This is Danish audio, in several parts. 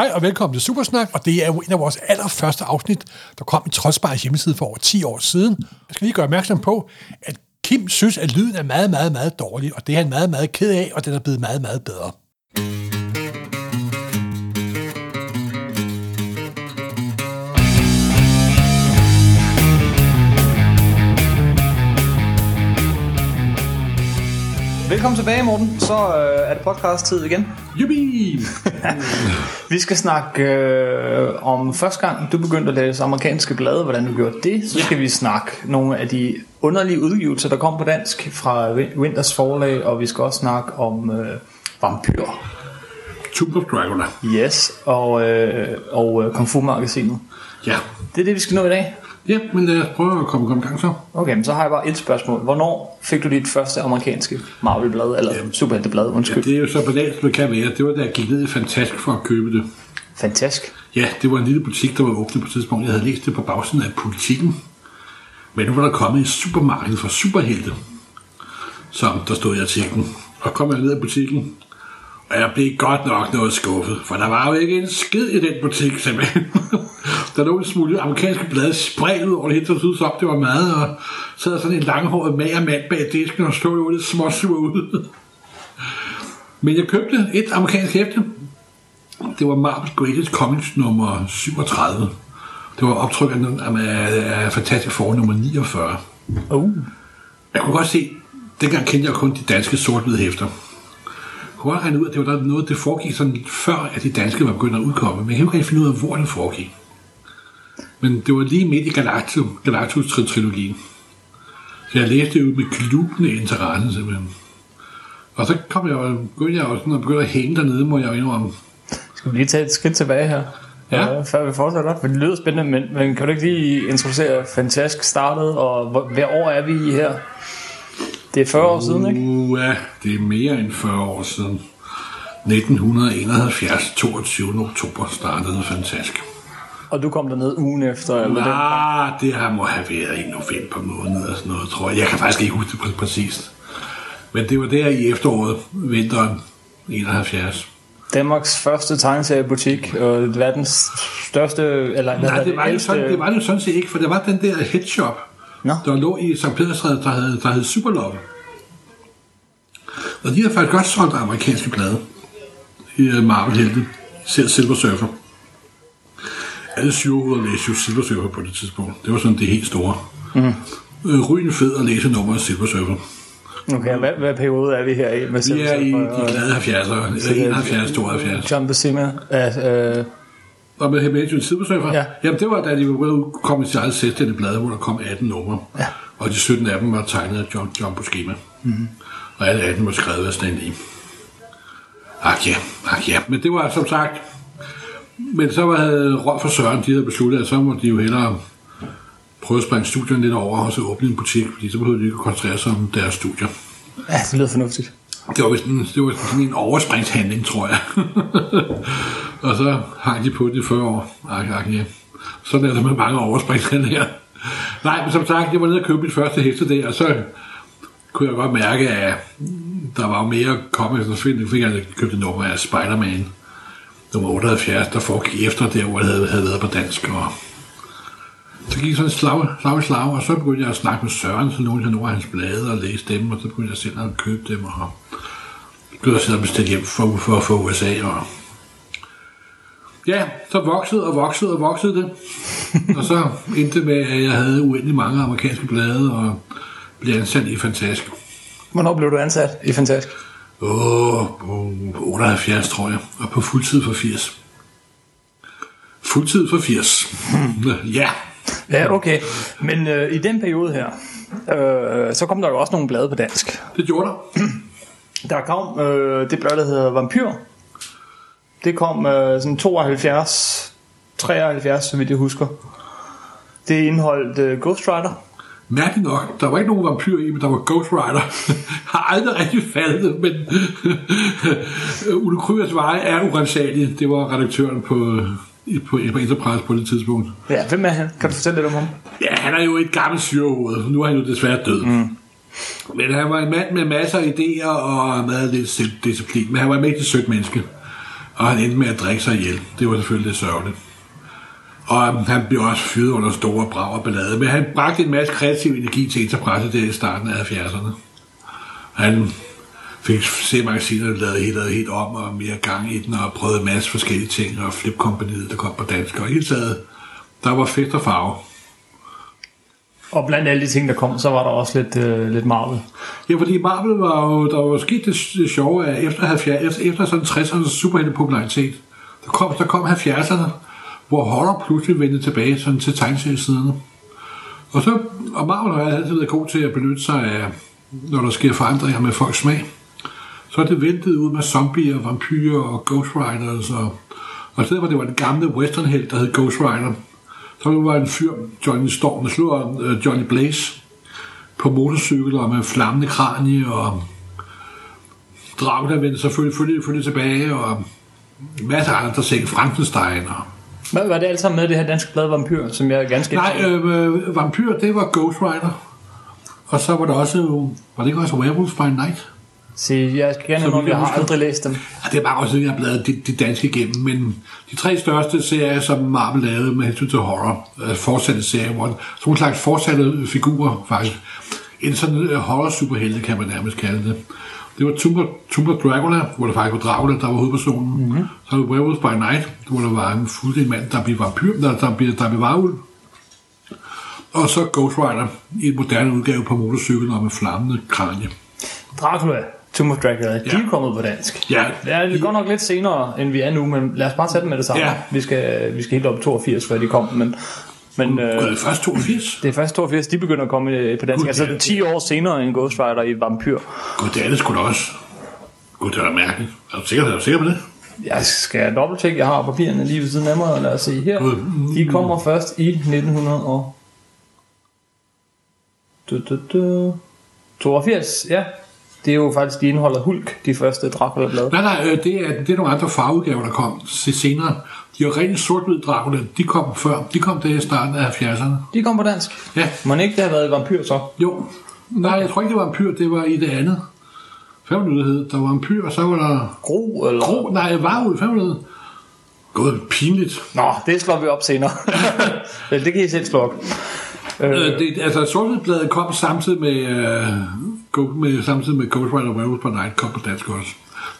Hej og velkommen til Supersnak, og det er jo en af vores allerførste afsnit, der kom i Trodsbars hjemmeside for over 10 år siden. Jeg skal lige gøre opmærksom på, at Kim synes, at lyden er meget, meget, meget dårlig, og det er han meget, meget ked af, og den er blevet meget, meget bedre. Velkommen tilbage, Morten. Så øh, er det podcast-tid igen. Jubi! Vi skal snakke øh, om første gang, du begyndte at læse amerikanske blade, hvordan du gjorde det. Så skal vi snakke nogle af de underlige udgivelser, der kom på dansk fra Win- Winters forlag, og vi skal også snakke om øh, vampyr. Tomb of Dracula. Yes, og, øh, og øh, Kung Fu-magasinet. Ja. Det er det, vi skal nå i dag. Ja, men lad os prøve at komme, komme i gang så. Okay, men så har jeg bare et spørgsmål. Hvornår fik du dit første amerikanske Marvel-blad, eller superhelteblad, Ja, undskyld? det er jo så banalt, som det kan være. Det var da jeg gik ned i Fantask for at købe det. Fantastisk. Ja, det var en lille butik, der var åbnet på et tidspunkt. Jeg havde læst det på bagsiden af politikken. Men nu var der kommet en supermarked for superhelte, som der stod i artiklen. Og kom jeg ned i butikken, og jeg blev godt nok noget skuffet, for der var jo ikke en skid i den butik, simpelthen. der lå en smule amerikanske blade spredt ud over det hele, så synes op, det var meget, og så havde sådan en langhåret mager mand bag disken, og stod jo lidt småsur ud. Men jeg købte et amerikansk hæfte, det var Marvel's Greatest Comics nummer 37. Det var optryk af, Fantastic Four nummer 49. Uh. Jeg kunne godt se, dengang kendte jeg kun de danske sort hæfter. Jeg kunne godt regne ud, at det var der noget, det foregik sådan før, at de danske var begyndt at udkomme. Men jeg kan ikke finde ud af, hvor det foregik. Men det var lige midt i Galactus, Galactus-trilogien. Så jeg læste det jo med glubende interesse simpelthen. Og så kom jeg, og begyndte jeg også at begynde at hænge dernede, må jeg jo indrømme. Skal vi lige tage et skridt tilbage her? Ja. Øh, før vi fortsætter. For det lyder spændende, men, men kan du ikke lige introducere Fantastisk startet, og hvor, hver år er vi i her? Det er 40 år siden, ikke? Ja, det er mere end 40 år siden. 1971, 22. oktober, startede Fantastisk. Og du kom derned ugen efter, eller den? Ah, det her må have været i november måned eller sådan noget, tror jeg. Jeg kan faktisk ikke huske det præ- præcist. Men det var der i efteråret, vinteren 71. Danmarks første tegneseriebutik, og verdens største, eller Nej, hedder det var, det, ældste- sådan, det var det jo sådan set ikke, for der var den der headshop, Nå. der lå i St. Pedersstræde, der hed, der hed Superlove. Og de har faktisk godt solgt amerikanske blade Marvel-helte, selv Silver Surfer. Alle syvårede læste jo Silver Surfer på det tidspunkt. Det var sådan det helt store. Mm. Øh, Ryen fed at læse nummer af Silver Surfer. Okay, hvad, hvad periode er vi her i? Med Vi er i de glade 70'ere, eller 71, 72. John Buscema. Uh, uh, Og med til Silver Surfer, Ja. jamen det var da de at komme til eget selvstændige blade, hvor der kom 18 numre. Ja. Og de 17 af dem var tegnet af John, John Buscema. Mm-hmm. Og alle 18 var skrevet af Stan Lee. Ak ja, ak ja. Men det var som sagt... Men så havde Rolf og Søren, de havde besluttet, at så må de jo hellere prøve at springe studierne lidt over, og så åbne en butik, fordi så behøvede de ikke at koncentrere sig om deres studier. ja, det lyder fornuftigt. Det var, en, det var sådan en overspringshandling, tror jeg. og så hang de på det i 40 år. Ak, ak, ja. Sådan er det med mange overspringshandlinger. Nej, men som sagt, jeg var nede og købe mit første heste der, og så kunne jeg godt mærke, at der var mere comics, så fik jeg købt et nummer af Spider-Man. Nummer 78, der foregik efter der, hvor jeg havde, havde været på dansk. Og så gik jeg sådan slag, slag slag, og så begyndte jeg at snakke med Søren, så nogle af nogle af hans blade og læse dem, og så begyndte jeg selv at købe dem, og blev jeg selv at bestille hjem for, for, for USA. Og ja, så voksede og voksede og voksede det. og så endte med, at jeg havde uendelig mange amerikanske blade, og blev ansat i Fantastisk. Hvornår blev du ansat i Fantastisk? Åh, på 78, tror jeg. Og på fuldtid for 80. Fuldtid for 80. ja. Ja, okay. Men øh, i den periode her, øh, så kom der jo også nogle blade på dansk. Det gjorde der. Der kom øh, det blad, der hedder Vampyr. Det kom øh, sådan 72, 73, så vidt jeg husker. Det indeholdt øh, Ghost Rider. Mærkeligt nok, der var ikke nogen vampyr i, men der var Ghost Rider. har aldrig rigtig faldet, men Ulle Krygers veje er urensagelige. Det var redaktøren på, på, på Enterprise på det tidspunkt. Ja, hvem er han? Kan du fortælle lidt om ham? Ja, han er jo et gammelt syrehoved. Nu er han jo desværre død. Mm. Men han var en mand med masser af idéer og meget lidt selvdisciplin. Men han var en mægtig sødt menneske. og han endte med at drikke sig ihjel. Det var selvfølgelig lidt sørgeligt. Og han blev også fyret under store brag og ballade, men han bragte en masse kreativ energi til Enterprise der i starten af 70'erne. Han fik C-magasinet lavet helt, helt om og mere gang i den, og prøvede en masse forskellige ting, og flipkompaniet, der kom på dansk, og i hele taget, der var fedt og farve. Og blandt alle de ting, der kom, så var der også lidt, øh, lidt Marvel. Ja, fordi Marvel var jo, der var sket det, det sjove, at efter, 70, efter, efter sådan 60'ernes superhelte popularitet, der kom, der kom 70'erne, hvor horror pludselig vendte tilbage sådan til tegneseriesiderne. Og, så, og Marvel har altid været god til at benytte sig af, når der sker forandringer med folks smag. Så er det ventet ud med zombier, vampyrer og Ghost Riders. Og, og stedet for det var den gamle westernhelt, der hed Ghost Rider, så var en fyr, Johnny Storm, der slog uh, øh, Johnny Blaze på motorcykel og med flammende kranie og Dracula vendte selvfølgelig selvfølgelig, selvfølgelig tilbage og masser af andre ting, Frankenstein og hvad var det alt sammen med det her danske blad Vampyr, som jeg er ganske Nej, øh, øh, Vampyr, det var Ghost Rider. Og så var der også, var det ikke også Werewolf by Night? Se, jeg skal gerne vi jeg har aldrig læst dem. Ja, det er bare også, at jeg har bladet de, de danske igennem, men de tre største serier, som Marvel lavede med hensyn til horror, øh, fortsatte serier, hvor sådan nogle slags fortsatte figurer faktisk. En sådan øh, horror-superhelte, kan man nærmest kalde det. Det var Tomb of, Tomb of Dracula, hvor der faktisk var Dracula, der var hovedpersonen. Mm-hmm. Så var det Werewolf by Night, hvor der var en fuldstændig mand, der blev vampyr, der, der, blev, der blev varulv. Og så Ghost Rider i en moderne udgave på motorcyklen og med flammende kranje. Dracula, Tomb of Dracula, de Ja. er kommet på dansk. Ja, Det er godt nok lidt senere, end vi er nu, men lad os bare tage dem med det samme. Ja. Vi, skal, vi skal helt op i 82, før de kom, men, men øh, det først 82. det er først 82, de begynder at komme øh, på dansk. Gud, Altså ja. 10 år senere end Ghost Rider i Vampyr. Gud, det er det sgu da også. Gud, det er da mærkeligt. Er du sikker, er du sikker på det? Jeg skal dobbelttjekke, jeg har papirerne lige ved siden af mig, og lad os se her. Gud. De kommer først i 1900 og... Du, du, du. 82, ja. Det er jo faktisk, de indeholder Hulk, de første Dracula-blade. Nej, nej, øh, det er, det er nogle andre farveudgaver, der kom til senere. De var rent sort-hvid Dracula. De kom før. De kom der i starten af 70'erne. De kom på dansk. Ja, Må ikke det have været Vampyr så? jo. Nej, jeg tror ikke, det var en pyr. Det var i det andet. Hed? Der var en pyr, og så var der... Gro, eller? Gro, nej, varulv. Var det? Gud, pinligt. Nå, det slår vi op senere. Det kan I selv slå op. Øh, det, altså, sort kom samtidig med, øh, med, samtidig med Ghost Rider Werewolf by Night kom på dansk også.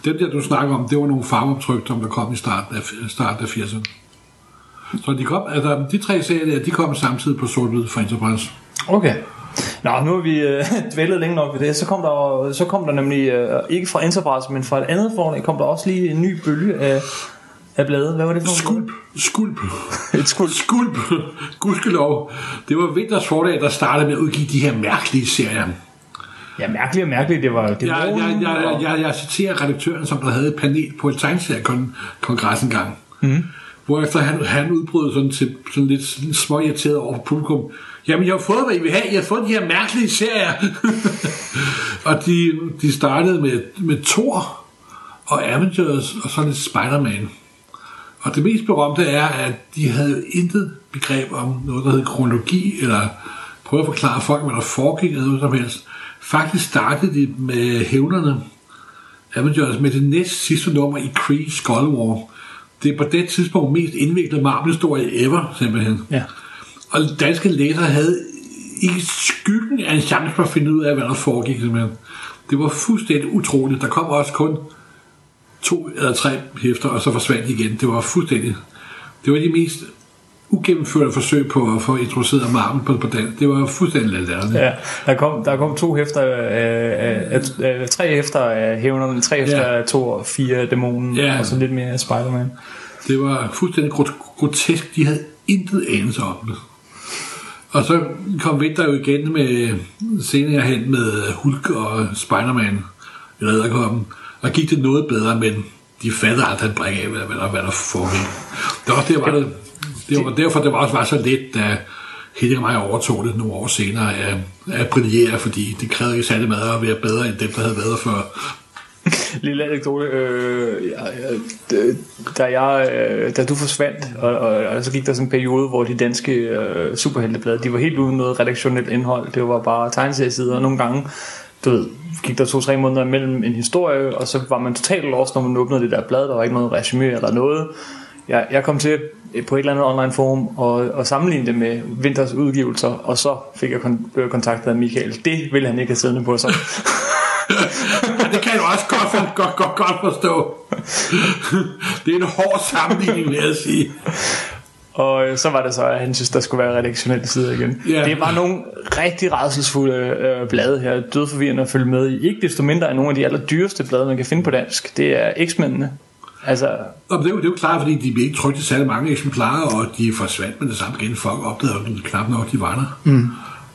Dem der, du snakker om, det var nogle farveoptryk, som der kom i starten af, starten af 80'erne. Så de, kom, altså, de tre serier der, de kom samtidig på sort-hvid for Enterprise. Okay. Nå, nu har vi øh, dvælet længe nok ved det. Så kom der, så kom der nemlig, øh, ikke fra Enterprise, men fra et andet forlag, kom der også lige en ny bølge af, af blade. Hvad var det for Skulp. Skulp. Et skulp. Skulp. Gudskelov. Det var Vinters forlag, der startede med at udgive de her mærkelige serier. Ja, mærkeligt og mærkeligt. Det var det Jeg, jeg, jeg, jeg, jeg, citerer redaktøren, som der havde et panel på et tegneseriekongres en gang. Mm. Hvorefter han, han udbrød sådan til sådan lidt småirriteret over for publikum. Jamen, jeg har fået, hvad I vil have. Jeg har fået de her mærkelige serier. og de, de startede med, med Thor og Avengers og så lidt Spider-Man. Og det mest berømte er, at de havde intet begreb om noget, der hed kronologi, eller prøve at forklare folk, hvad der foregik, eller noget som helst. Faktisk startede de med hævnerne Avengers med det næst sidste nummer i Kree Skull War. Det er på det tidspunkt mest indviklede Marvel-historie ever, simpelthen. Ja. Og danske læsere havde ikke skyggen af en chance for at finde ud af, hvad der foregik, simpelthen. Det var fuldstændig utroligt. Der kom også kun to eller tre hæfter, og så forsvandt de igen. Det var fuldstændig... Det var de mest ugennemførte forsøg på at få introduceret Marvel på, på dansk. Det var fuldstændig latterligt. Ja, der kom, der kom to hæfter af, af, af, af tre hæfter af hævnerne, tre hæfter Ja. af Thor, fire af dæmonen, Ja. og så lidt mere af Spider-Man. Det var fuldstændig grot- grotesk. De havde intet anelse om det. Og så kom Vinter jo igen med senere hen med Hulk og Spider-Man i Redderkoppen. Og gik det noget bedre, men de fattede aldrig en brik af, hvad, hvad, der, hvad der foregik. Det var, også der, var det, det var derfor, det var også var så let, da Henrik og mig overtog det nogle år senere at, at brillere, fordi det krævede ikke særlig meget at være bedre end dem, der havde været før. Lille anekdote. Øh, ja, ja, da, jeg, øh, da du forsvandt, og, og, og, så gik der sådan en periode, hvor de danske øh, superhelteblade, de var helt uden noget redaktionelt indhold. Det var bare tegneseriesider, og nogle gange du ved, gik der to-tre måneder imellem en historie, og så var man totalt lost, når man åbnede det der blad, der var ikke noget resume eller noget. Jeg, jeg kom til på et eller andet online forum og, og sammenligne det med Vinters udgivelser, og så fik jeg kon- blev kontaktet af Michael. Det ville han ikke have siddende på sig. Ja, det kan jo også godt, for, godt, godt, godt forstå. det er en hård sammenligning, vil jeg sige. Og øh, så var det så, at han synes, der skulle være redaktionelle sider igen. Ja. Det var nogle rigtig rædselsfulde øh, blade her, dødforvirrende at følge med i. Ikke desto mindre er nogle af de allerdyreste blade, man kan finde på dansk. Det er X-mændene. Altså, Nå, men det, er jo, det er jo klart, fordi de blev ikke trykt i særlig mange eksemplarer, og de forsvandt med det samme igen. Folk opdagede jo knap nok, de var der. Mm.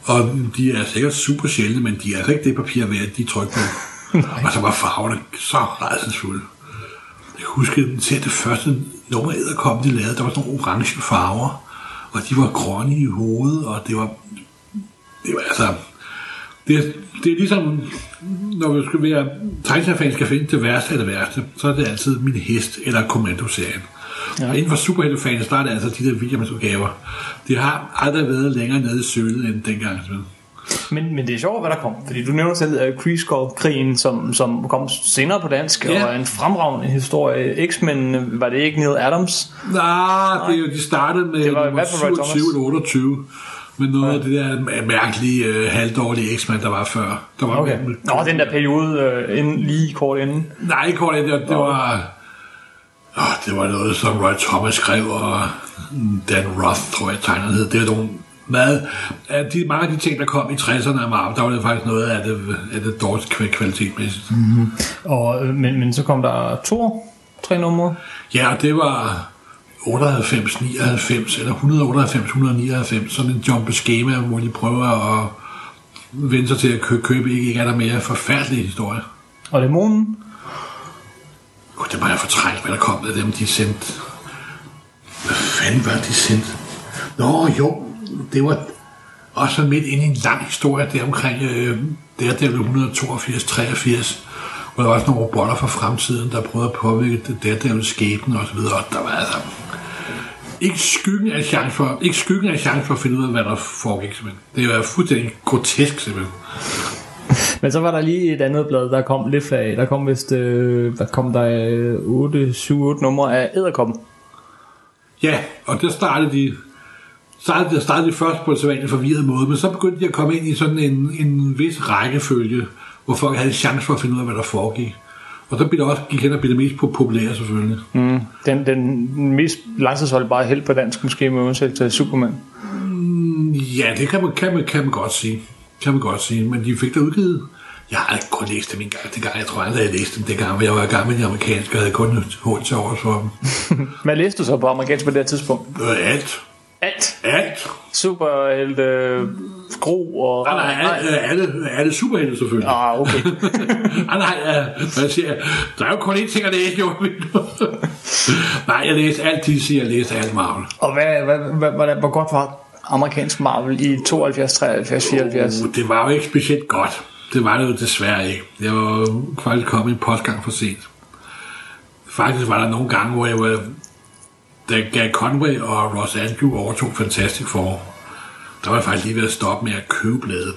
Og de er sikkert super sjældne, men de er altså ikke det papir værd, de er trykt på. og så var farverne så redselsfulde. Jeg kan huske, at til det første nummer æderkom, de lavede, der var sådan nogle orange farver, og de var grønne i hovedet, og det var, det var altså, det, det er ligesom, når vi skal være tegneseriefan skal finde det værste af det værste, så er det altid min hest eller kommandoserien. Ja. Og inden for superheltefans, der er det altså de der videomadsudgaver. Det har aldrig været længere nede i sølet end dengang. men, men det er sjovt, hvad der kom. Fordi du nævner selv uh, Kreeskull-krigen, som, som kom senere på dansk, Ja. og er en fremragende historie. X-Men, var det ikke Neil Adams? Nej, det er jo, de startede med Det var i nummer hvert fald Roy 27 eller 28. Men noget af det der mærkelige, øh, halvdårlige X-Men, der var før. Der var Okay. Nå, den der periode uh, inden, lige kort inden. Nej, ikke kort, det, det var... Åh, det var noget, som Roy Thomas skrev, og Dan Roth, tror jeg, tegnerne hed. Det er nogle meget... af De, mange af de ting, der kom i 60'erne af Marvel, der var det faktisk noget af det, af det dårligt kva- kvalitetmæssigt. Mm. Og, øh, men, men så kom der to, tre numre. Ja, det var 98, 99, eller 198, 199, sådan en jump schema, hvor de prøver at vende sig til at kø- købe ikke, ikke er der mere forfærdelige historier. Og Dæmonen. Gud, det var jeg fortrængt, hvad der kom af dem, de sendte. Hvad fanden var det, de sendte? Nå, jo, det var også midt inde i en lang historie der omkring øh, Daredevil 182-83, hvor der var også nogle robotter fra fremtiden, der prøvede at påvirke det Daredevil skæbne og så videre. Og der var altså ikke skyggen af chance for, ikke skyggen af chance for at finde ud af, hvad der foregik simpelthen. Det var fuldstændig grotesk simpelthen. Men så var der lige et andet blad, der kom lidt af. Der kom vist, øh, hvad kom der, øh, 8, 7, 8 numre af Æderkoppen. Ja, og der startede de startede, der startede de først på en sædvanlig forvirret måde, men så begyndte de at komme ind i sådan en, en vis rækkefølge, hvor folk havde en chance for at finde ud af, hvad der foregik. Og så blev det også, gik hen og blev det mest populære selvfølgelig. Mm. Den, den mest langtidsholdbare held på dansk, måske med undtagelse til Superman. Ja, det kan man, kan, man, kan man godt sige. Kan man godt sige. Men de fik der udgivet. Jeg har ikke kun læst dem en gang. Det gang. Jeg tror aldrig, jeg læste dem dengang, jeg var i gang med de amerikanske, og havde kun hul til over for dem. Hvad læste du så på amerikansk på det tidspunkt? Øh, Alt. Alt. Alt. Superhelte, øh, skro og... Nej, nej, alle, alle, alle superhelte selvfølgelig. Ah, okay. nej, nej, hvad siger jeg? Der er jo kun én ting at læse, jo. nej, jeg læste alt DC, jeg læste alt Marvel. og hvad, hvad, hvad, hvad, hvor godt var amerikansk Marvel i 72, 73, 74? Uh, det var jo ikke specielt godt. Det var det jo desværre ikke. Jeg var faktisk kommet en postgang for sent. Faktisk var der nogle gange, hvor jeg var... Da Gary Conway og Ross Andrew overtog Fantastic Four, der var jeg faktisk lige ved at stoppe med at købe blade.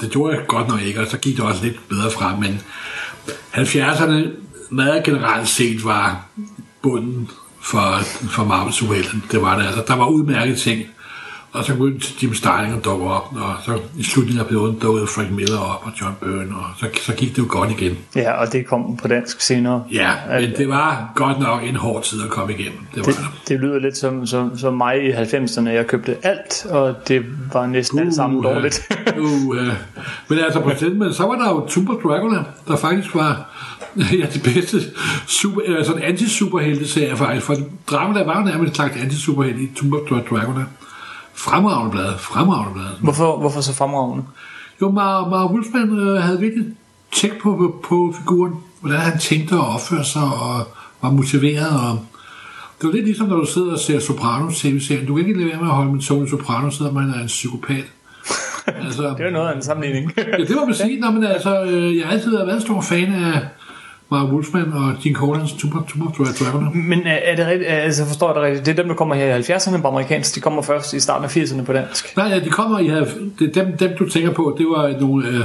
Det gjorde jeg godt nok ikke, og så gik det også lidt bedre frem, men 70'erne meget generelt set var bunden for, for Marvel Superhelten. Det var det altså. Der var udmærkede ting, og så begyndte Jim Starlin at dukke op, og så i slutningen af perioden dukkede Frank Miller op, og John Byrne, og så, så gik det jo godt igen. Ja, og det kom på dansk senere. Ja, men det var godt nok en hård tid at komme igennem. Det var Det, det. det lyder lidt som, som, som mig i 90'erne. Jeg købte alt, og det var næsten alt sammen dårligt. uh, men altså på men så var der jo of Dracula, der faktisk var ja, det bedste super, eller sådan anti-superhelte-serie faktisk, for Dracula var nærmest slags anti-superhelte i Tomb of Dracula. Fremragende blad, fremragende blad. Hvorfor, hvorfor så fremragende? Jo, Mar, Mar Wolfman øh, havde virkelig tjek på, på, på figuren, hvordan han tænkte og opførte sig, og var motiveret. Og det var lidt ligesom, når du sidder og ser Sopranos tv-serien. Du kan ikke lade være med at holde med Tony Soprano, selvom han er en psykopat. altså, Det er jo noget af en sammenligning. ja, det må man sige. Nå, men altså, øh, jeg har altid været en stor fan af Mark Wolfman og Gene Tomb of, Tomb of Dracula. Men er, er det rigtigt, altså forstår jeg det rigtigt, det er dem, der kommer her i 70'erne på amerikansk, de kommer først i starten af 80'erne på dansk. Nej, ja, de kommer i, det er dem, dem, du tænker på, det var nogle... Øh,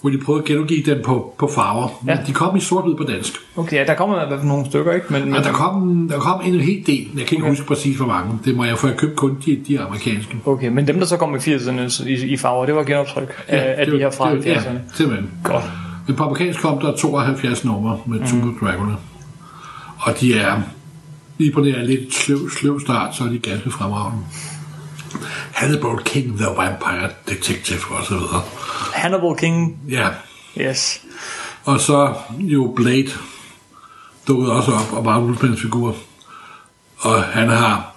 hvor de prøvede at genudgive den på, på farver. Men Ja. de kom i sort på dansk. Okay, ja, der kommer i hvert fald nogle stykker, ikke? Men, men Og der kom, der kom en hel del. Jeg kan ikke Okay. huske præcis, hvor mange. Det må jeg få. Jeg købt kun de, de amerikanske. Okay, men dem, der så kom i 80'erne i, i farver, det var genoptryk ja, af, af de her fra det, ja, 70'erne. simpelthen. Godt. Men på amerikansk kom der 72 numre med mm. Super Dracula. Og de er lige på det her lidt sløv, sløv start, så er de ganske fremragende. Hannibal King, The Vampire Detective og så videre. Hannibal King, Ja, yes. og så jo Blade dukkede også op og var en figur. Og han har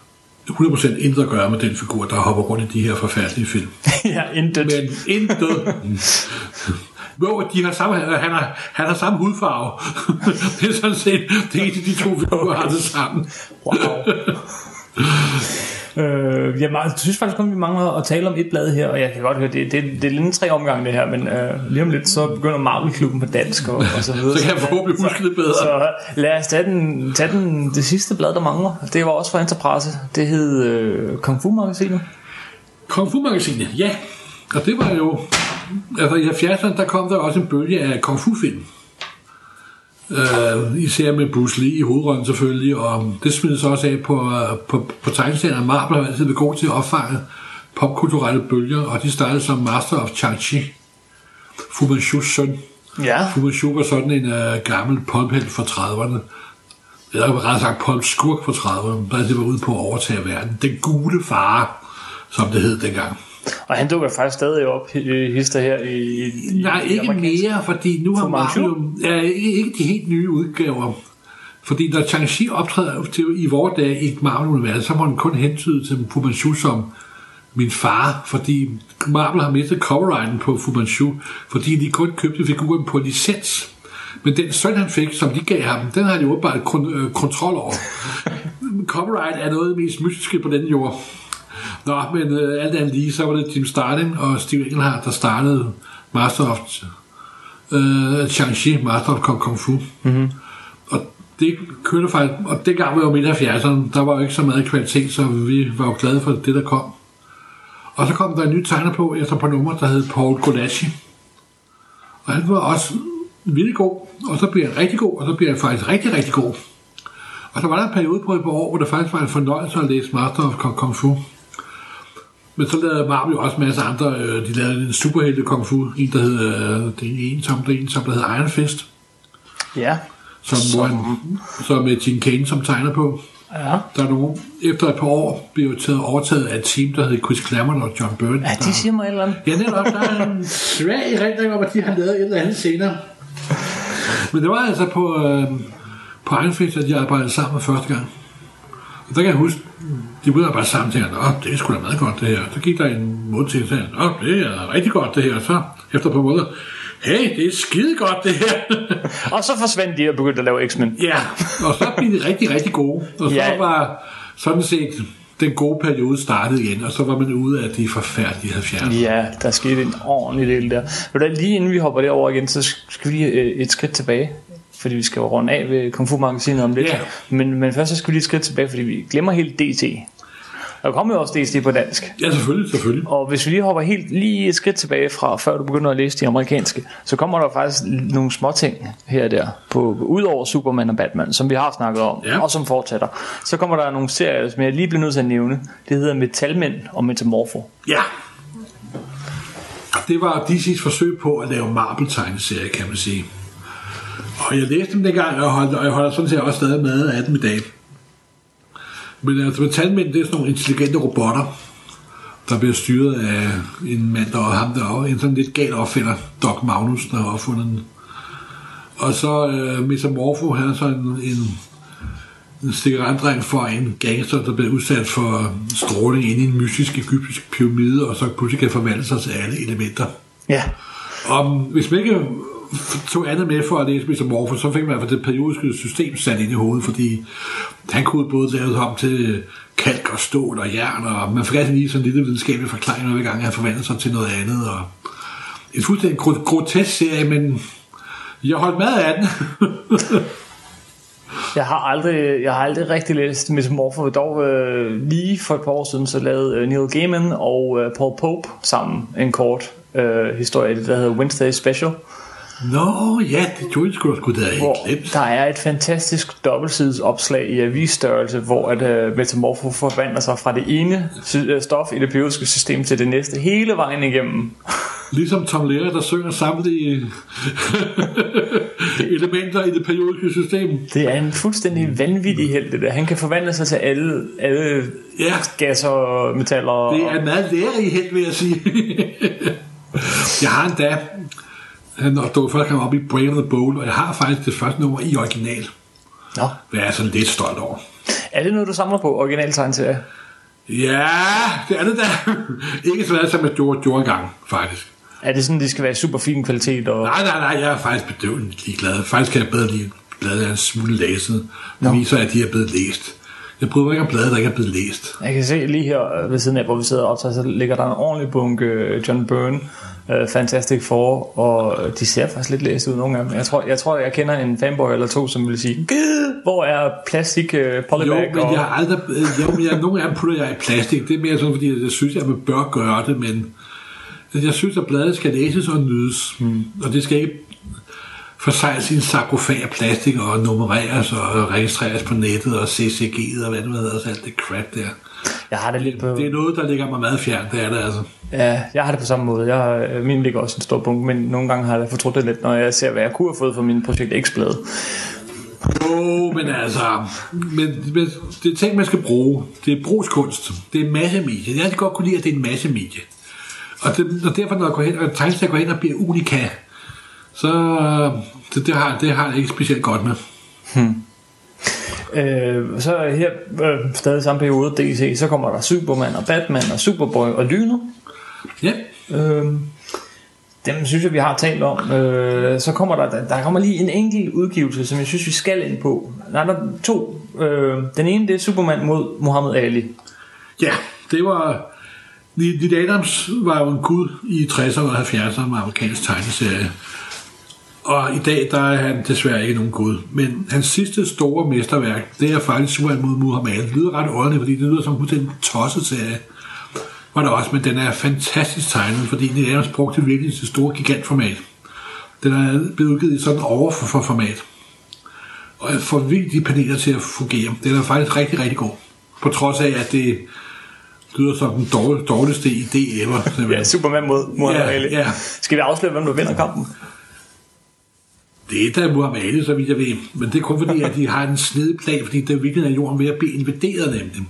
100% intet at gøre med den figur, der hopper rundt i de her forfærdelige film. ja, intet. Men intet. Hvor de har samme, han, har, han har samme hudfarve. det er sådan set det eneste, de to figurer har det sammen. Wow. Øh, jeg ma- synes faktisk kun, vi mangler at tale om et blad her, og jeg kan godt høre, det, det, det er lidt tre omgang det her, men øh, lige om lidt, så begynder Marvel-klubben på dansk og, og så videre. Så kan jeg forhåbentlig huske det bedre. Så lad os tage, den, tage den, det sidste blad, der mangler. Det var også fra Enterprise. Det hed øh, Kung Fu-magasinet. Kung Fu magasinet, ja. Og det var jo... Altså i 70'erne, der kom der også en bølge af Kung Fu film. Uh, især med Bruce Lee i hovedrollen selvfølgelig, og det smides også af på, uh, på, på tegneserien. Marvel har altid været god til at opfange popkulturelle bølger, og de startede som Master of Chang-Chi, Fu Manchus søn. Ja. Fu Manchu var sådan en uh, gammel pulphelt fra 30'erne. Eller rettere sagt pulp-skurk fra 30'erne, der altid var ude på at overtage verden. Den gule fare, som det hed dengang. Og han dukker faktisk stadig op, hister her i, i Nej, i ikke mere, fordi nu har jo ja, ikke, ikke de helt nye udgaver. Fordi når Chang-Chi optræder til, i vores dag i et Marvel-univers, så må han kun hentyde til Fu Manchu som min far, fordi Marvel har mistet copyrighten på Fu Manchu, fordi de kun købte figuren på licens. Men den søn, han fik, som de gav ham, den har de åbenbart kon- øh, kontrol over. Copyright er noget af det mest mystiske på den jord. Nå, men øh, alt andet lige, så var det Jim Starlin og Steve Englehart, der startede Master of øh, Shang-Chi, Master of Kung, Kung Fu. Mm-hmm. Og det kørte faktisk, og dengang var jo midt af 70'erne, der var jo ikke så meget kvalitet, så vi var jo glade for det, der kom. Og så kom der en ny tegner på, efter på nummer, der hed Paul Golacci. Og han var også vildt god, og så bliver han rigtig god, og så bliver han faktisk rigtig, rigtig god. Og så var der en periode på et par år, hvor det faktisk var en fornøjelse at læse Master of Kung Fu. Men så lavede Marvel jo også en masse andre. øh, De lavede en superhelte kung fu. En, der hed, det er en, som, der, er en, som der hed Iron Fist. Ja. Som, som. Hvor han, som med Gene Kane som tegner på. Ja. Der er nogen, efter et par år, blev taget, overtaget af et team, der hed Chris Claremont og John Byrne. ja, de siger mig et eller andet. Ja, netop. Der er en svag erindring om, at de har lavet et eller andet senere. Men det var altså på, øh, på Iron Fist, at de arbejdede sammen første gang. Og der kan jeg huske, de at arbejde sammen til, at det er sgu da meget godt det her. Så gik der en måned til, og sagde, Nå, det er rigtig godt det her. Så efter par måneder, hey, det er skide godt det her. Og så forsvandt de og begyndte at lave X-Men. ja, og så blev de rigtig, rigtig gode. Og så Ja. var sådan set den gode periode startet igen, og så var man ude af de forfærdelige 70'erne. Ja, der skete en ordentlig del der. Du, hvad, lige inden vi hopper derover igen, så skal vi lige øh, et skridt tilbage. Fordi vi skal jo runde af ved Kung Fu Magasinet om lidt. Ja. Men, men først så skal vi lige skridt tilbage, fordi vi glemmer helt DT. Der kommer jo også DT på dansk. Ja, selvfølgelig, selvfølgelig. Og hvis vi lige hopper helt lige et skridt tilbage fra, før du begynder at læse de amerikanske, så kommer der faktisk nogle små ting her og der, på, udover Superman og Batman, som vi har snakket om, Ja. og som fortsætter. Så kommer der nogle serier, som jeg lige bliver nødt til at nævne. Det hedder Metalmænd og Metamorfo. Ja. Det var DC's forsøg på at lave Marvel-tegneserie, kan man sige. Og jeg læste dem dengang, og, holdt, og jeg holder sådan set også stadig med af dem i dag. Men altså, metalmænd, det er sådan nogle intelligente robotter, der bliver styret af en mand, der er ham der en sådan lidt gal opfinder, Doc Magnus, der har opfundet den. Og så øh, Metamorfo, han er sådan en, en, en stikkerandring for en gangster, der bliver udsat for stråling inde i en mystisk egyptisk pyramide, og så pludselig kan forvandle sig til alle elementer. Ja. Om, hvis man ikke tog andet med for at læse Metamorfo, så fik man i hvert det periodiske system sat ind i hovedet, fordi han kunne både lave ham til øh, kalk og stål og jern, og man fik altid lige sådan en lille videnskabelig forklaring, hver gang han forvandlede sig til noget andet. Og en fuldstændig gro- grotesk serie, men jeg holdt med af den. Jeg har aldrig, jeg har aldrig rigtig læst Metamorpho, dog øh, lige for et par år siden, så lavede øh, Neil Gaiman og øh, Paul Pope sammen en kort øh, historie, der hedder Wednesday Special, Nå, ja, det tror jeg sgu da sgu da ikke der er et fantastisk dobbeltsides opslag i avisstørrelse, hvor at øh, Metamorpho forvandler sig fra det ene øh, stof i det periodiske system til det næste, hele vejen igennem. Ligesom Tom Lehrer, der synger samtlige elementer i det periodiske system. Det er en fuldstændig vanvittig held, det der. Han kan forvandle sig til alle, alle Ja, gasser og metaller. det er en meget lærerig held, vil jeg sige. jeg har endda, når du først kom op i Brave the Bold, og jeg har faktisk det første nummer i original, Nå. hvad jeg er sådan lidt stolt over. Er det noget, du samler på, original tegneserie? Ja, det er det da. Ikke så meget, som jeg gjorde, gjorde engang, faktisk. Er det sådan, det skal være super fin kvalitet? Og... Nej, nej, nej, jeg er faktisk bedøvende ligeglad. Faktisk kan jeg bedre lide bladet er en smule læset. Det viser, at de er blevet læst. Jeg mig ikke om bladet, der ikke er blevet læst. Jeg kan se lige her øh, ved siden af, hvor vi sidder og optager, så ligger der en ordentlig bunke øh, John Byrne, uh, Fantastic Four, og øh, de ser faktisk lidt læst ud, nogle af dem. Jeg tror, jeg, tror, jeg kender en fanboy eller to, som vil sige, "Gid, hvor er plastik Jo, polybag? men og... jeg har aldrig... øh, Jo, men jeg, nogle af dem putter jeg i plastik. Det er mere sådan, fordi jeg synes, at man bør gøre det, men jeg synes, at bladet skal læses og nydes. Mm. Og det skal ikke forsejles i en sarkofag af plastik og nummereres og registreres på nettet og CCG'et og hvad det hedder, så alt det crap der. Jeg har det lidt på... Det er noget, der ligger mig meget fjernt, det er det altså. Ja, jeg har det på samme måde. Jeg, har- øh, min ligger også en stor bunke, men nogle gange har jeg fortrudt det lidt, når jeg ser, hvad jeg kunne have fået fra min projekt X-blad. Jo, men altså, men, men det er ting, man skal bruge. Det er brugskunst. Det er massemedie. Jeg kan godt kunne lide, at det er en massemedie. Og, det, og derfor, når jeg går hen, og tegneserier går hen og bliver unika, så det, det, har, det har jeg ikke specielt godt med. Øh, så er her øh, stadig samme periode DC, så kommer der Superman og Batman og Superboy og Lynet. Ja, Øh, dem synes jeg, vi har talt om. Øh, så kommer der, der, kommer lige en enkelt udgivelse, som jeg synes, vi skal ind på. Der er to. Øh, den ene, det er Superman mod Muhammad Ali. ja det var... Neil Adams var jo en gud i 60'erne og 70'erne med amerikansk tegneserie. Og i dag, der er han desværre ikke nogen gud. Men hans sidste store mesterværk, det er faktisk Superman mod Muhammad. Det lyder ret ordentligt, fordi det lyder som en tosset serie. Var det også, men den er fantastisk tegnet, fordi Neil Adams brugte virkelig sit store gigantformat. Den er blevet udgivet i sådan en overformat. Og får virkelig de paneler til at fungere. Den er faktisk rigtig, rigtig god. På trods af, at det lyder som den dårlig, dårligste idé ever. Ja. Superman mod Muhammad Ja, ja. Skal vi afsløre, hvem der vinder kampen? Det er da Muhammad Ali, så vidt jeg ved. Men det er kun fordi, at de har en snedig plan, fordi det er virkelig af jorden ved at blive invaderet dem.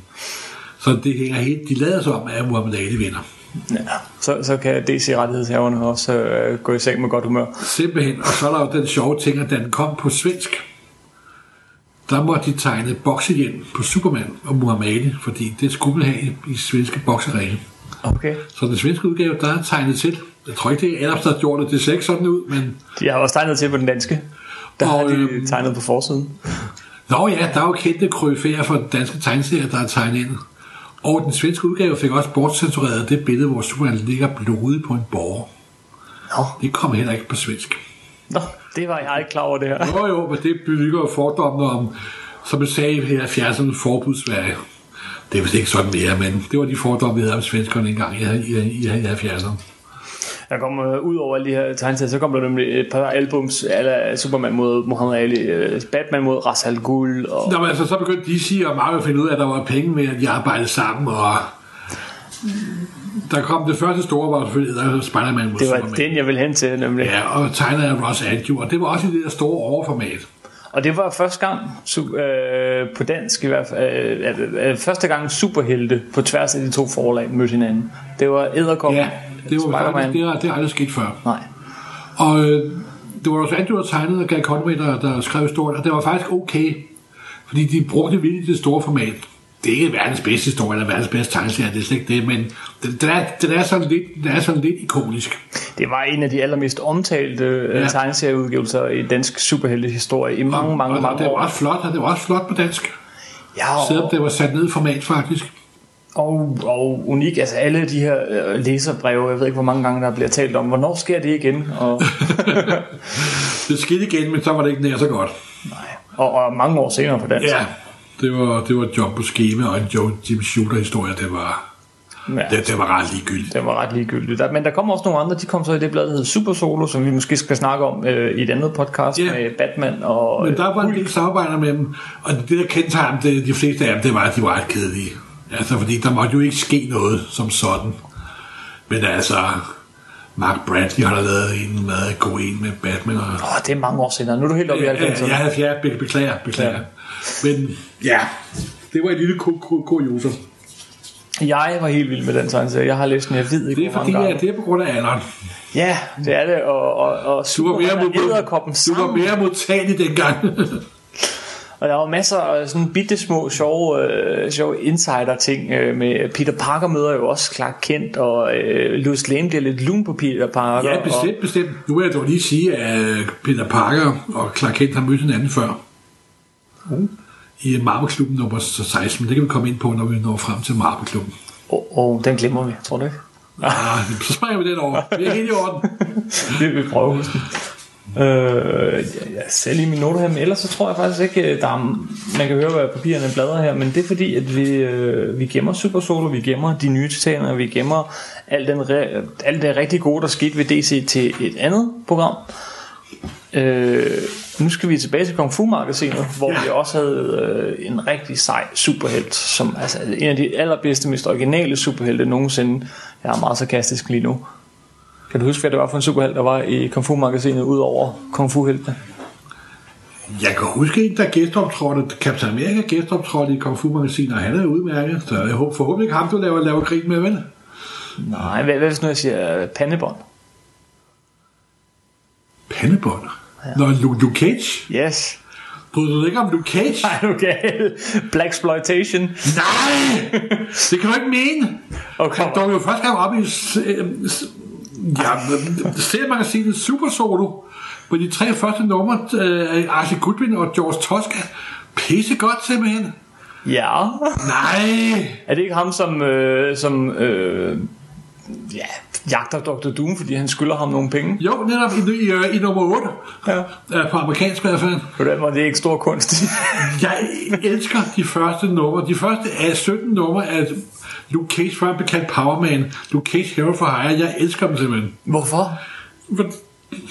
Så det hænger helt, de lader sig om, at Muhammad Ali vinder. Ja, så, så kan DC-rettighedshaverne også øh, gå i seng med godt humør. Simpelthen. Og så er der jo den sjove ting, at da den kom på svensk, der måtte de tegne boksehjelm på Superman og Muhammad Ali, fordi det skulle man have i, svenske bokseregler. Okay. Så den svenske udgave, der er tegnet til. Jeg tror ikke, det er Adams, der har gjort det. Det ser ikke sådan ud, men... De har også tegnet til på den danske. Der Og, har de øhm, tegnet på forsiden. Nå ja, der er jo kendte kryfærer fra den danske tegneserie, der er tegnet ind. Og den svenske udgave fik også bortcensureret det billede, hvor Superman ligger blodig på en borger. Nå. Det kommer heller ikke på svensk. Nå, det var jeg ikke klar over det her. Jo jo, men det bygger jo fordommene om, som jeg sagde i 70'erne, forbudsværge. Det er vist ikke sådan mere, men det var de fordomme, vi havde om svenskerne engang i, i, i, i 70'erne. Der kommer ud over alle de her tegneserier, så kommer der nemlig et par albums, ala Superman mod Muhammad Ali, øh, Batman mod Ras Al Ghul, og Nå, men altså, så begyndte DC og Marvel at finde ud af, at der var penge med, at de arbejdede sammen, og der kom det første store, var selvfølgelig der Spider-Man mod det var Superman. den, jeg ville hen til, nemlig. Ja, og tegnet af Ross Andrew, og det var også i det der store overformat. Og det var første gang, øh, på dansk i hvert fald, øh, øh, øh, første gang superhelte på tværs af de to forlag mødte hinanden. Det var Edderkop, Ja, det var faktisk, det er, det er aldrig sket før. Nej. Og øh, det var Ross Andrew, der tegnede, og Gary Conway, der, der skrev historien, og det var faktisk okay, fordi de brugte virkelig det store format. Det er ikke verdens bedste historie, eller verdens bedste tegneserie, det er slet ikke det, men den, den, er, den, er sådan lidt, den er sådan lidt ikonisk. Det var en af de allermest omtalte øh, Ja. tegneserieudgivelser i dansk superheltehistorie i mange, mange, og, mange det var år. også flot, og det var også flot på dansk. Ja, Selvom og, det var sat ned i format, faktisk. Og, og unik. Altså alle de her øh, læserbreve, jeg ved ikke, hvor mange gange der bliver talt om, hvornår sker det igen? Og, Det skete igen, men så var det ikke nær så godt. nej. Og, og mange år senere på dansk. Ja, det var, det var et job på skema, og en Joe Jim Shooter-historie, det var... Ja. Det, det var ret ligegyldigt. Det var ret ligegyldigt. Der, men der kommer også nogle andre, de kom så i det blad, der hedder Super Solo, som vi måske skal snakke om øh, i et andet podcast Ja. med Batman og... Men der var en del samarbejder med dem, og det der kendetegn det, de fleste af dem, det var, at de var ret kedelige. Altså, fordi der måtte jo ikke ske noget som sådan. Men altså, Mark Bradley har da lavet en meget god en med Batman. Og, Åh, det er mange år siden, nu er du helt oppe i ja, 90'erne. ja, ja, be- beklager, beklager. Ja. Men ja, det var et lille ku- ku- kurioser. Jeg var helt vild med den tegneserie. Jeg har læst den, jeg ved ikke, Det er fordi, mange gange. det er på grund af alderen. Ja, det er det. Og, og, og Du var mere, mod, du var mere modtagelig dengang. Og der var masser af sådan bitte små sjove, øh, sjove insider-ting øh, med Peter Parker møder jo også Clark Kent, og øh, Louis Lane bliver lidt lun på Peter Parker. ja, bestemt, bestemt. Nu vil jeg dog lige sige, at Peter Parker og Clark Kent har mødt hinanden før. Uh. I Marbeklubben nummer 16, men det kan vi komme ind på, når vi når frem til Marbeklubben. Og oh, oh, den glemmer vi, tror du ikke? Ah, så springer vi den over. Det er helt i orden. Det vil vi prøve. Øh, jeg, ser lige mine noter her, men ellers så tror jeg faktisk ikke, øh, der er, man kan høre, hvad papirerne bladrer her, men det er fordi, at vi, øh, vi gemmer Super Solo, vi gemmer de nye titaner, vi gemmer alt, den re, alt det rigtig gode, der skete ved DC til et andet program. Øh, nu skal vi tilbage til Kung Fu-magasinet, hvor ja. vi også havde øh, en rigtig sej superhelt, som altså en af de allerbedste, mest originale superhelte nogensinde. Jeg er meget sarkastisk lige nu. Kan du huske, hvad det var for en superhelt, der var i Kung Fu-magasinet, udover Kung Fu-heltene? Jeg kan huske en, der gæsteoptrådte, Captain America gæsteoptrådte i Kung Fu Magasin, og han er udmærket, så jeg håber forhåbentlig ikke ham, du laver, laver krig med, vel? Nej, hvad, hvad hvis nu jeg siger øh, pandebånd? Pandebånd. Ja. Nå, Luke, Luke Cage. Yes. Bryder du ikke om Luke Cage? Nej, okay. Black Exploitation. Nej! Det kan du ikke mene. Okay. Han dukker jo først gang op i øh, ja, seriemagasinet Super Solo, på de tre første numre øh, af Archie Goodwin og George Tosca. Pisse godt simpelthen. Ja. Nej! Er det ikke ham, som, øh, som øh, ja, jagter Dr. Doom, fordi han skylder ham nogle penge? Jo, netop i, i, øh, i nummer 8. Ja. Øh, på amerikansk i hvert fald. På den måde, det er ikke stor kunst. Jeg elsker de første numre. De første af 17 numre af Luke Cage, før han blev kaldt Powerman. Luke Cage Hero for Hire. Jeg elsker dem simpelthen. Hvorfor? For,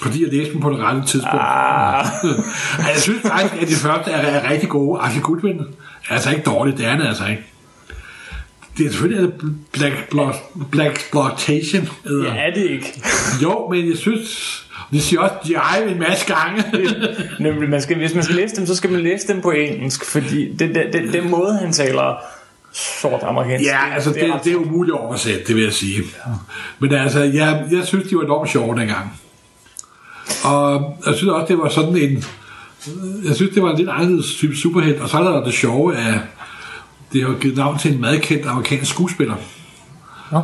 fordi jeg læste dem på det rette tidspunkt. Ah, jeg synes faktisk, at de første er, er rigtig gode. Archie Goodwin er altså ikke dårligt. Det er han altså ikke. Det er selvfølgelig det Black, Black, Black Exploitation. ja, er det ikke. Jo, men jeg synes... Det siger også jive en masse gange. Nemlig, man skal, hvis man skal læse dem, så skal man læse dem på engelsk, fordi det, det, det, den måde, han taler sort amerikansk. Ja, altså det, det er umuligt at oversætte, det vil jeg sige. Men altså, jeg, jeg synes, de var enormt sjove dengang. Og jeg synes også, det var sådan en... Jeg synes, det var en lidt anderledes type superhelt. Og så er der det sjove, at det har givet navn til en meget kendt amerikansk skuespiller. Nå.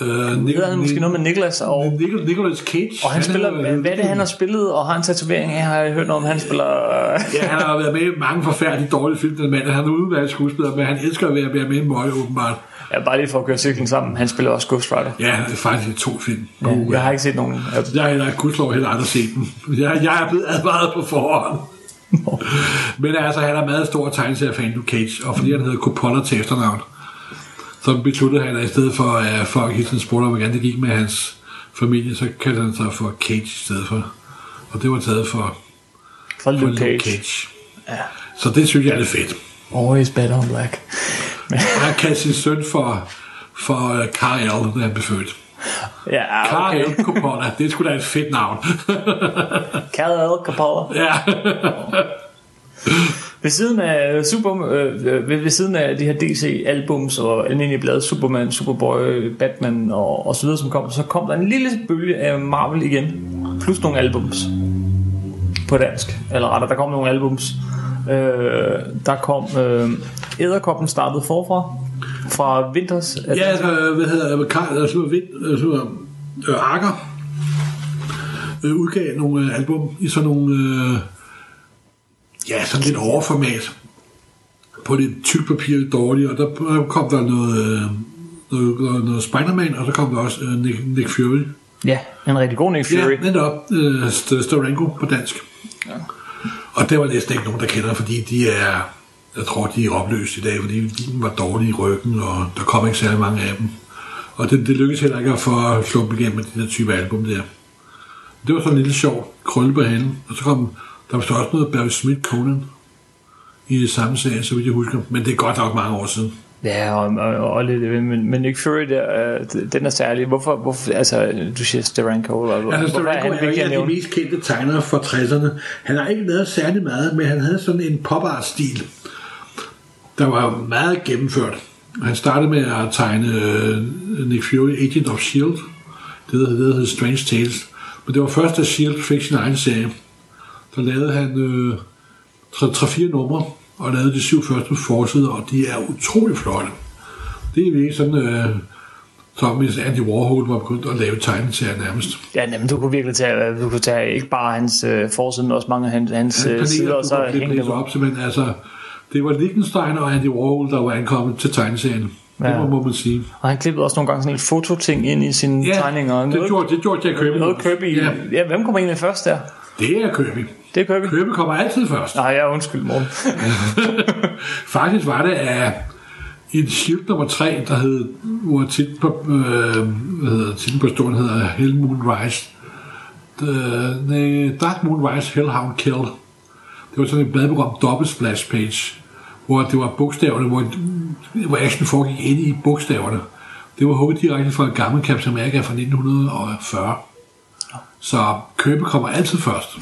Øh, Det hedder han måske noget med Nicholas, og, Nicholas, Nicholas Cage. og han spiller, er- hvad, er det, han har spillet, og har en tatovering af, har jeg hørt noget om, han spiller... Ja, han har været med i mange forfærdelige dårlige film, den mand. Han er udvalgt skuespiller, men han elsker at være, med i møje, åbenbart. Ja, bare lige for at køre cyklen sammen, han spiller også Ghost Rider. Ja, det er faktisk to film. Ja, jeg har ikke set nogen. dem. Jeg har heller ikke heller aldrig set den. Jeg, jeg er blevet advaret på forhånd. Men altså, han er meget stor tegneseriefan, Luke Cage, og fordi han hedder Coppola til efternavn, så besluttede han, at i stedet for at folk hele tiden spurgte, om, hvordan det gik med hans familie, så kaldte han sig for Cage i stedet for. Og det var taget for, For for Luke Luke Cage. Cage. Ja. Så det synes jeg er lidt fedt. Always better on black. Han kaldte sin søn for, for uh, Carl, da han blev født. ja, okay. Coppola, det skulle da et fedt navn. Carl L. Capella. ja. Ved siden af øh, Super, øh, øh, ved, ved siden af de her DC-albums og almindelige blade, Superman, Superboy, Batman og, og så videre, som kom, så kom der en lille bølge af Marvel igen, plus nogle albums på dansk, eller rettere, der kom nogle albums. Øh, der kom øh, Æderkoppen startede forfra, fra Winters. Ja, altså, hvad hedder det? Karl, altså, Vind, altså, øh, Akker øh, øh, udgav nogle øh, album i sådan nogle, øh, ja, sådan lidt overformat. På lidt tyk papir, lidt dårligt, og der øh, kom der noget, øh, noget, noget, noget Spider-Man, og så kom der også øh, Nick, Nick Fury. Ja, en rigtig god Nick Fury. Ja, netop. Øh, St- Starango på dansk. Ja. Og det var næsten ikke nogen, der kender, fordi de er Jeg tror, de er opløst i dag, fordi de var dårlige i ryggen, og der kom ikke særlig mange af dem. Og det, det lykkedes heller ikke at få slumpe igennem med de der type album der. Det var sådan en lille sjov krølle på halen. Og så kom der var så også noget Barry Smith Conan i det samme serie, så vidt jeg husker. Men det er godt nok mange år siden. Ja, og, og, og lidt, men, men Nick Fury, der, øh, den er særlig. Hvorfor, hvorfor altså, du siger Steranko, eller, Altså, Steranko er, vigtig er en af de mest kendte tegnere fra 60'erne. Han har ikke lavet særlig meget, men han havde sådan en pop stil, der var meget gennemført. Han startede med at tegne øh, Nick Fury, Agent of S.H.I.E.L.D., det der hedder Strange Tales. Men det var først, da S.H.I.E.L.D. fik sin egen serie. Der lavede han øh, 3-4 numre, og lavede de syv første forsider, og de er utrolig flotte. Det er virkelig sådan, øh, som hvis Andy Warhol var begyndt at lave tegneserier nærmest. Ja, men du kunne virkelig tage, du kunne tage ikke bare hans øh, forside, men også mange af hans, hans Han øh, sider, og så hænge dem op. Simpelthen, altså, det var Lichtenstein og Andy Warhol, der var ankommet til tegneserien. Ja. Ja. Det må, må man sige. Og han klippede også nogle gange sådan en fototing ind i sine Ja, tegninger. det Noget, gjorde, det gjorde Jack Kirby. noget Kirby. Ja, Ja. ja, hvem kommer egentlig først der? Det er Kirby. Det er Kirby. Kirby kommer altid først. Nej, ja, undskyld, morgen. Faktisk var det af en shield nummer 3, der hed, hvor titlen på, øh, hvad hedder, titlen på stolen hedder Hell Moon Rise. The, nej, Dark Moon Rise Hellhound Kill. Det var sådan en bladprogram dobbelt splash page, hvor det var bogstaverne, hvor, hvor action foregik inde i bogstaverne. Det var hugget direkte fra en gammel Captain America fra 1940. Så Kirby kommer altid først.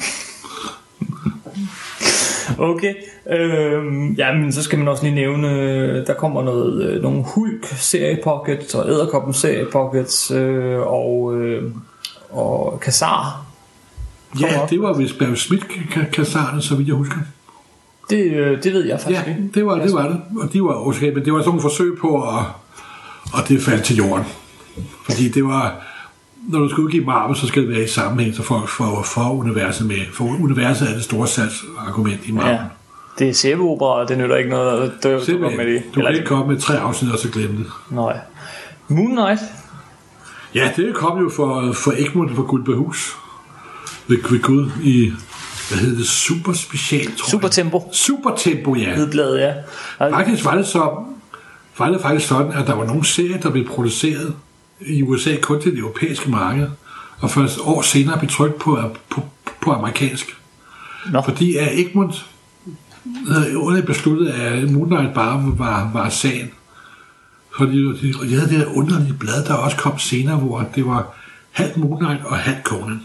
Okay. Øhm, ja, men så skal man også lige nævne, øh, der kommer noget, øh, nogle Hulk-serie pockets, og Æderkoppen serie pockets, øh, og, øh, og Kassar. Ja, op. det var vist Barry Smith-kassarne, så vidt jeg husker. Det, øh, det ved jeg faktisk Ja, ikke. det var det, var det. Og de var okay, men det var sådan nogle forsøg på at, og det faldt til jorden. Fordi det var, når du skal udgive Marvel, så skal det være i sammenhæng, så folk får for universet med. For universet er det store salgsargument i Marvel. Ja. Det er sæbeopera, og det nytter ikke noget at dø, du med det. Du kan ikke komme med tre afsnit og så glemme det. Nej. Moon Knight. Ja, det kom jo for, for Egmont for Guldbehus. Ved, ved Gud i, hvad hedder det, super special, tror Super jeg. Tempo. Super Tempo, ja. Hedbladet, ja. Og, Faktisk var det så var det faktisk sådan, at der var nogle serier, der blev produceret i USA kun til det europæiske marked, og først år senere blev trykt på, på, på amerikansk. Nå. Fordi at Egmont havde besluttet, at Moon Knight bare var, var sagen. Fordi de, de havde det der underlige blad, der også kom senere, hvor det var halvt Moon Knight og halvt Conan.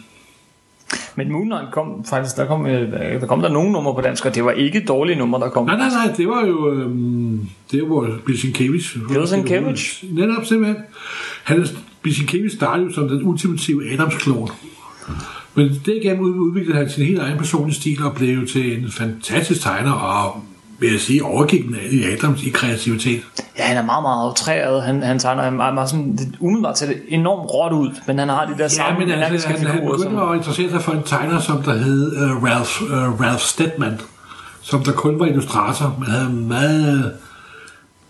Men Moon Knight kom faktisk, der kom, øh, der kom der nogle numre på dansk, og det var ikke dårlige numre, der kom. Nej, nej, nej, det var jo øhm, det var Bisinkiewicz. Bisinkiewicz. Netop simpelthen. Han, Bisinkiewicz startede jo som den ultimative Adams-klon. Men derigennem ud- udviklede han sin helt egen personlige stil og blev til en fantastisk tegner og vil jeg sige, overgik i Adams i kreativitet. Ja, han er meget, meget aftræret. Han, han tegner han meget, meget sådan, det, umiddelbart ser det enormt råt ud, men han har de der Ja, samme men altså, han, han begyndte at interessere sig for en tegner, som der hed uh, Ralph, uh, Ralph Steadman, som der kun var illustrator, men havde meget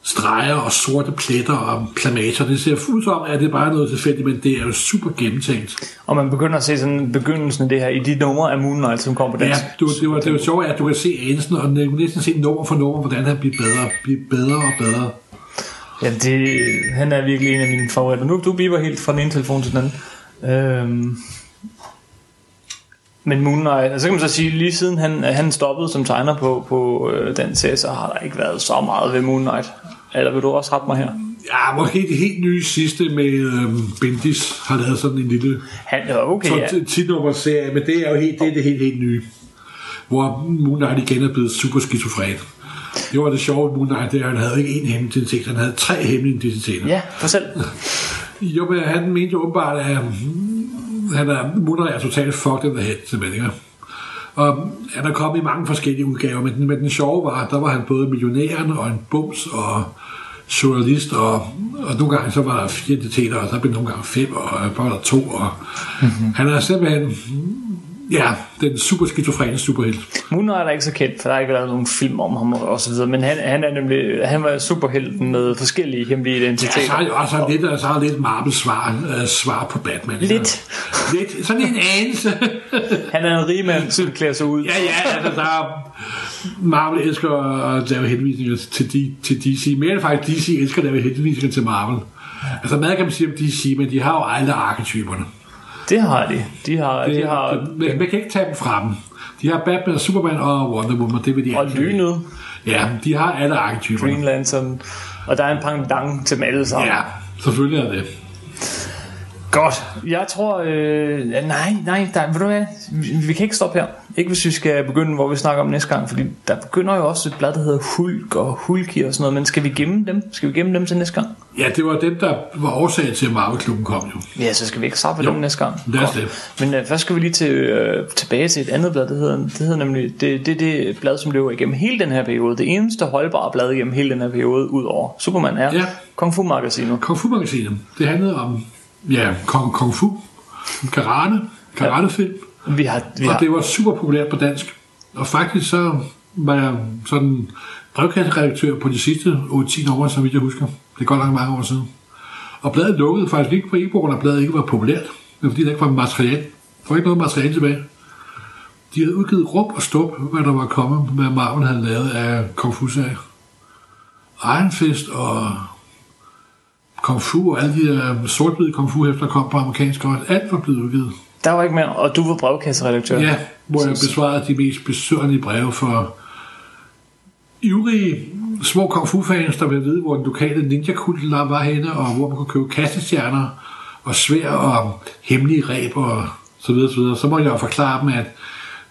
streger og sorte pletter og plamager. Det ser ud som, at det er bare noget tilfældigt, men det er jo super gennemtænkt. Og man begynder at se sådan begyndelsen af det her i de numre af Moon Knight, som kom på Ja, dansk. du, det var det var sjovt, at du kan se anelsen, og næsten se nummer for nummer, hvordan han bliver bedre, bliver bedre og bedre. Ja, det, han er virkelig en af mine favoritter. Nu du biver helt fra den ene telefon til den anden. Øhm, men Moon Knight, altså så kan man så sige, lige siden han, han stoppede som tegner på, på øh, den serie, så har der ikke været så meget ved Moon Knight. Eller vil du også rette mig her? Ja, måske det helt nye sidste med øhm, Bendis har lavet sådan en lille Han okay, ja. ja. 10 nummer serie, men det er jo helt, det, er det helt, helt nye. Hvor Moon Knight igen er blevet super skizofren. Det var det sjove ved Moon Knight, det er, at han havde ikke én hemmelig identitet, han havde tre hemmelige identiteter. Ja, for selv. Jo, men han mente jo åbenbart, at mm, han er, Knight er totalt fucked in the head, simpelthen. ikke? Og han er kommet i mange forskellige udgaver, men den, men den sjove var, der var han både millionæren og en bums og journalist, og, og nogle gange så var der fire identiteter, og så blev nogle gange fem, og var der to, og mm-hmm. han er simpelthen, ja, den super skizofrene superhelt. Knight er ikke så kendt, for der er ikke lavet nogen film om ham og så videre, men han, han er nemlig, han var superhelten med forskellige hemmelige Ja, identiteter. så er det også lidt, så er det lidt Marvel svar, uh, svar på Batman. Lidt. Lidt, sådan en anelse. Han er en rig mand, som klæder sig ud. ja, ja, altså der er, Marvel elsker at lave henvisninger til, de, til DC. Mere faktisk DC elsker at lave henvisninger til Marvel. Altså meget kan man sige om DC, men de har jo alle arketyperne. Det har de. De har, de har man, man kan ikke tage dem fra dem. De har Batman, Superman og Wonder Woman, det vil de og lynet, Ja, de har alle arketyperne. Green Lantern, og der er en pendant til dem alle sammen. Ja, selvfølgelig er det. Godt. Jeg tror... Øh, nej, nej, der, ved du hvad? Vi, vi kan ikke stoppe her. Ikke hvis vi skal begynde, hvor vi snakker om næste gang, fordi der begynder jo også et blad, der hedder Hulk og Hulki og sådan noget, men skal vi gemme dem? Skal vi gemme dem til næste gang? Ja, det var dem, der var årsag til, at Marvel-klubben kom jo. Ja, så skal vi ikke starte på dem næste gang. os Godt. det. Men øh, først skal vi lige til, øh, tilbage til et andet blad, det hedder, det hedder nemlig, det, det er det blad, som løber igennem hele den her periode. Det eneste holdbare blad igennem hele den her periode, ud over Superman, er Ja. Kung Fu Magasinet. Kung Fu-magasinet. Det handlede om, ja, Kung, Kung Fu, karate, karatefilm, Vi har, vi og har, det var super populært på dansk. Og faktisk så var jeg sådan brevkasseredaktør på de sidste 8-10 år, vidt jeg husker. Det er godt langt mange år siden. Og bladet lukkede faktisk ikke på af, at bladet ikke var populært, men fordi der ikke var materiale. Der var ikke noget materiale tilbage. De havde udgivet rum og stup, hvad der var kommet, hvad Marvel havde lavet af Kung Fu-serier. Iron Fist og Kung Fu og alle de der sortbide Kung Fu efter kom på amerikansk også. Alt var blevet udgivet. der var ikke mere, og du var brevkasseredaktør. Ja, hvor jeg besvarede de mest besøgende breve for ivrige små kung fu fans, der ville vide, hvor den lokale ninja kult var henne, og hvor man kunne købe kastestjerner og svær og hemmelige ræb og så videre, så videre. Så må jeg jo forklare dem, at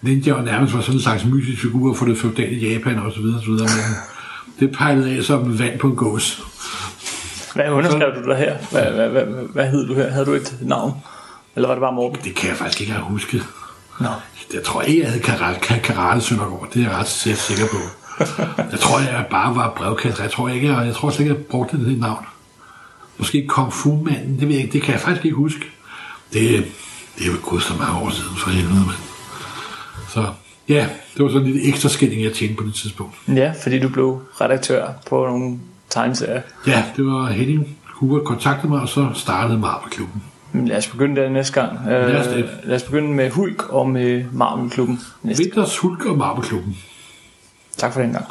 ninja jo nærmest var sådan en slags mytisk figur for det feudale Japan og så videre, så videre. Men det pejlede af som vand på en gås. Hvad underskrev du der her? Hvad, hvad, hvad, hvad, hvad hed du her? Havde du et navn? Eller var det bare Morten? Det kan jeg faktisk ikke have husket. Nå. Jeg tror ikke, jeg havde karate, karate Søndergaard. Det er jeg ret sikker sikker på. Jeg tror, jeg bare var brevkasse. Jeg tror ikke, jeg, jeg tror slet ikke, jeg brugte det navn. Måske Kung Fu-manden, det ved jeg ikke. Det kan jeg faktisk ikke huske. Det, det er jo gået så mange år siden for helvede, men. Så ja, det var sådan en lille ekstra skilling, jeg tjente på det tidspunkt. Ja, fordi du blev redaktør på nogle tegneserier. Ja, det var Henning Hubert kontaktede mig, og så startede Marvel-klubben. Lad os begynde der næste gang. Øh, Lad os det. lad os begynde med Hulk og med Marvel-klubben. Vinters Hulk og Marvel-klubben. Tak for den gang.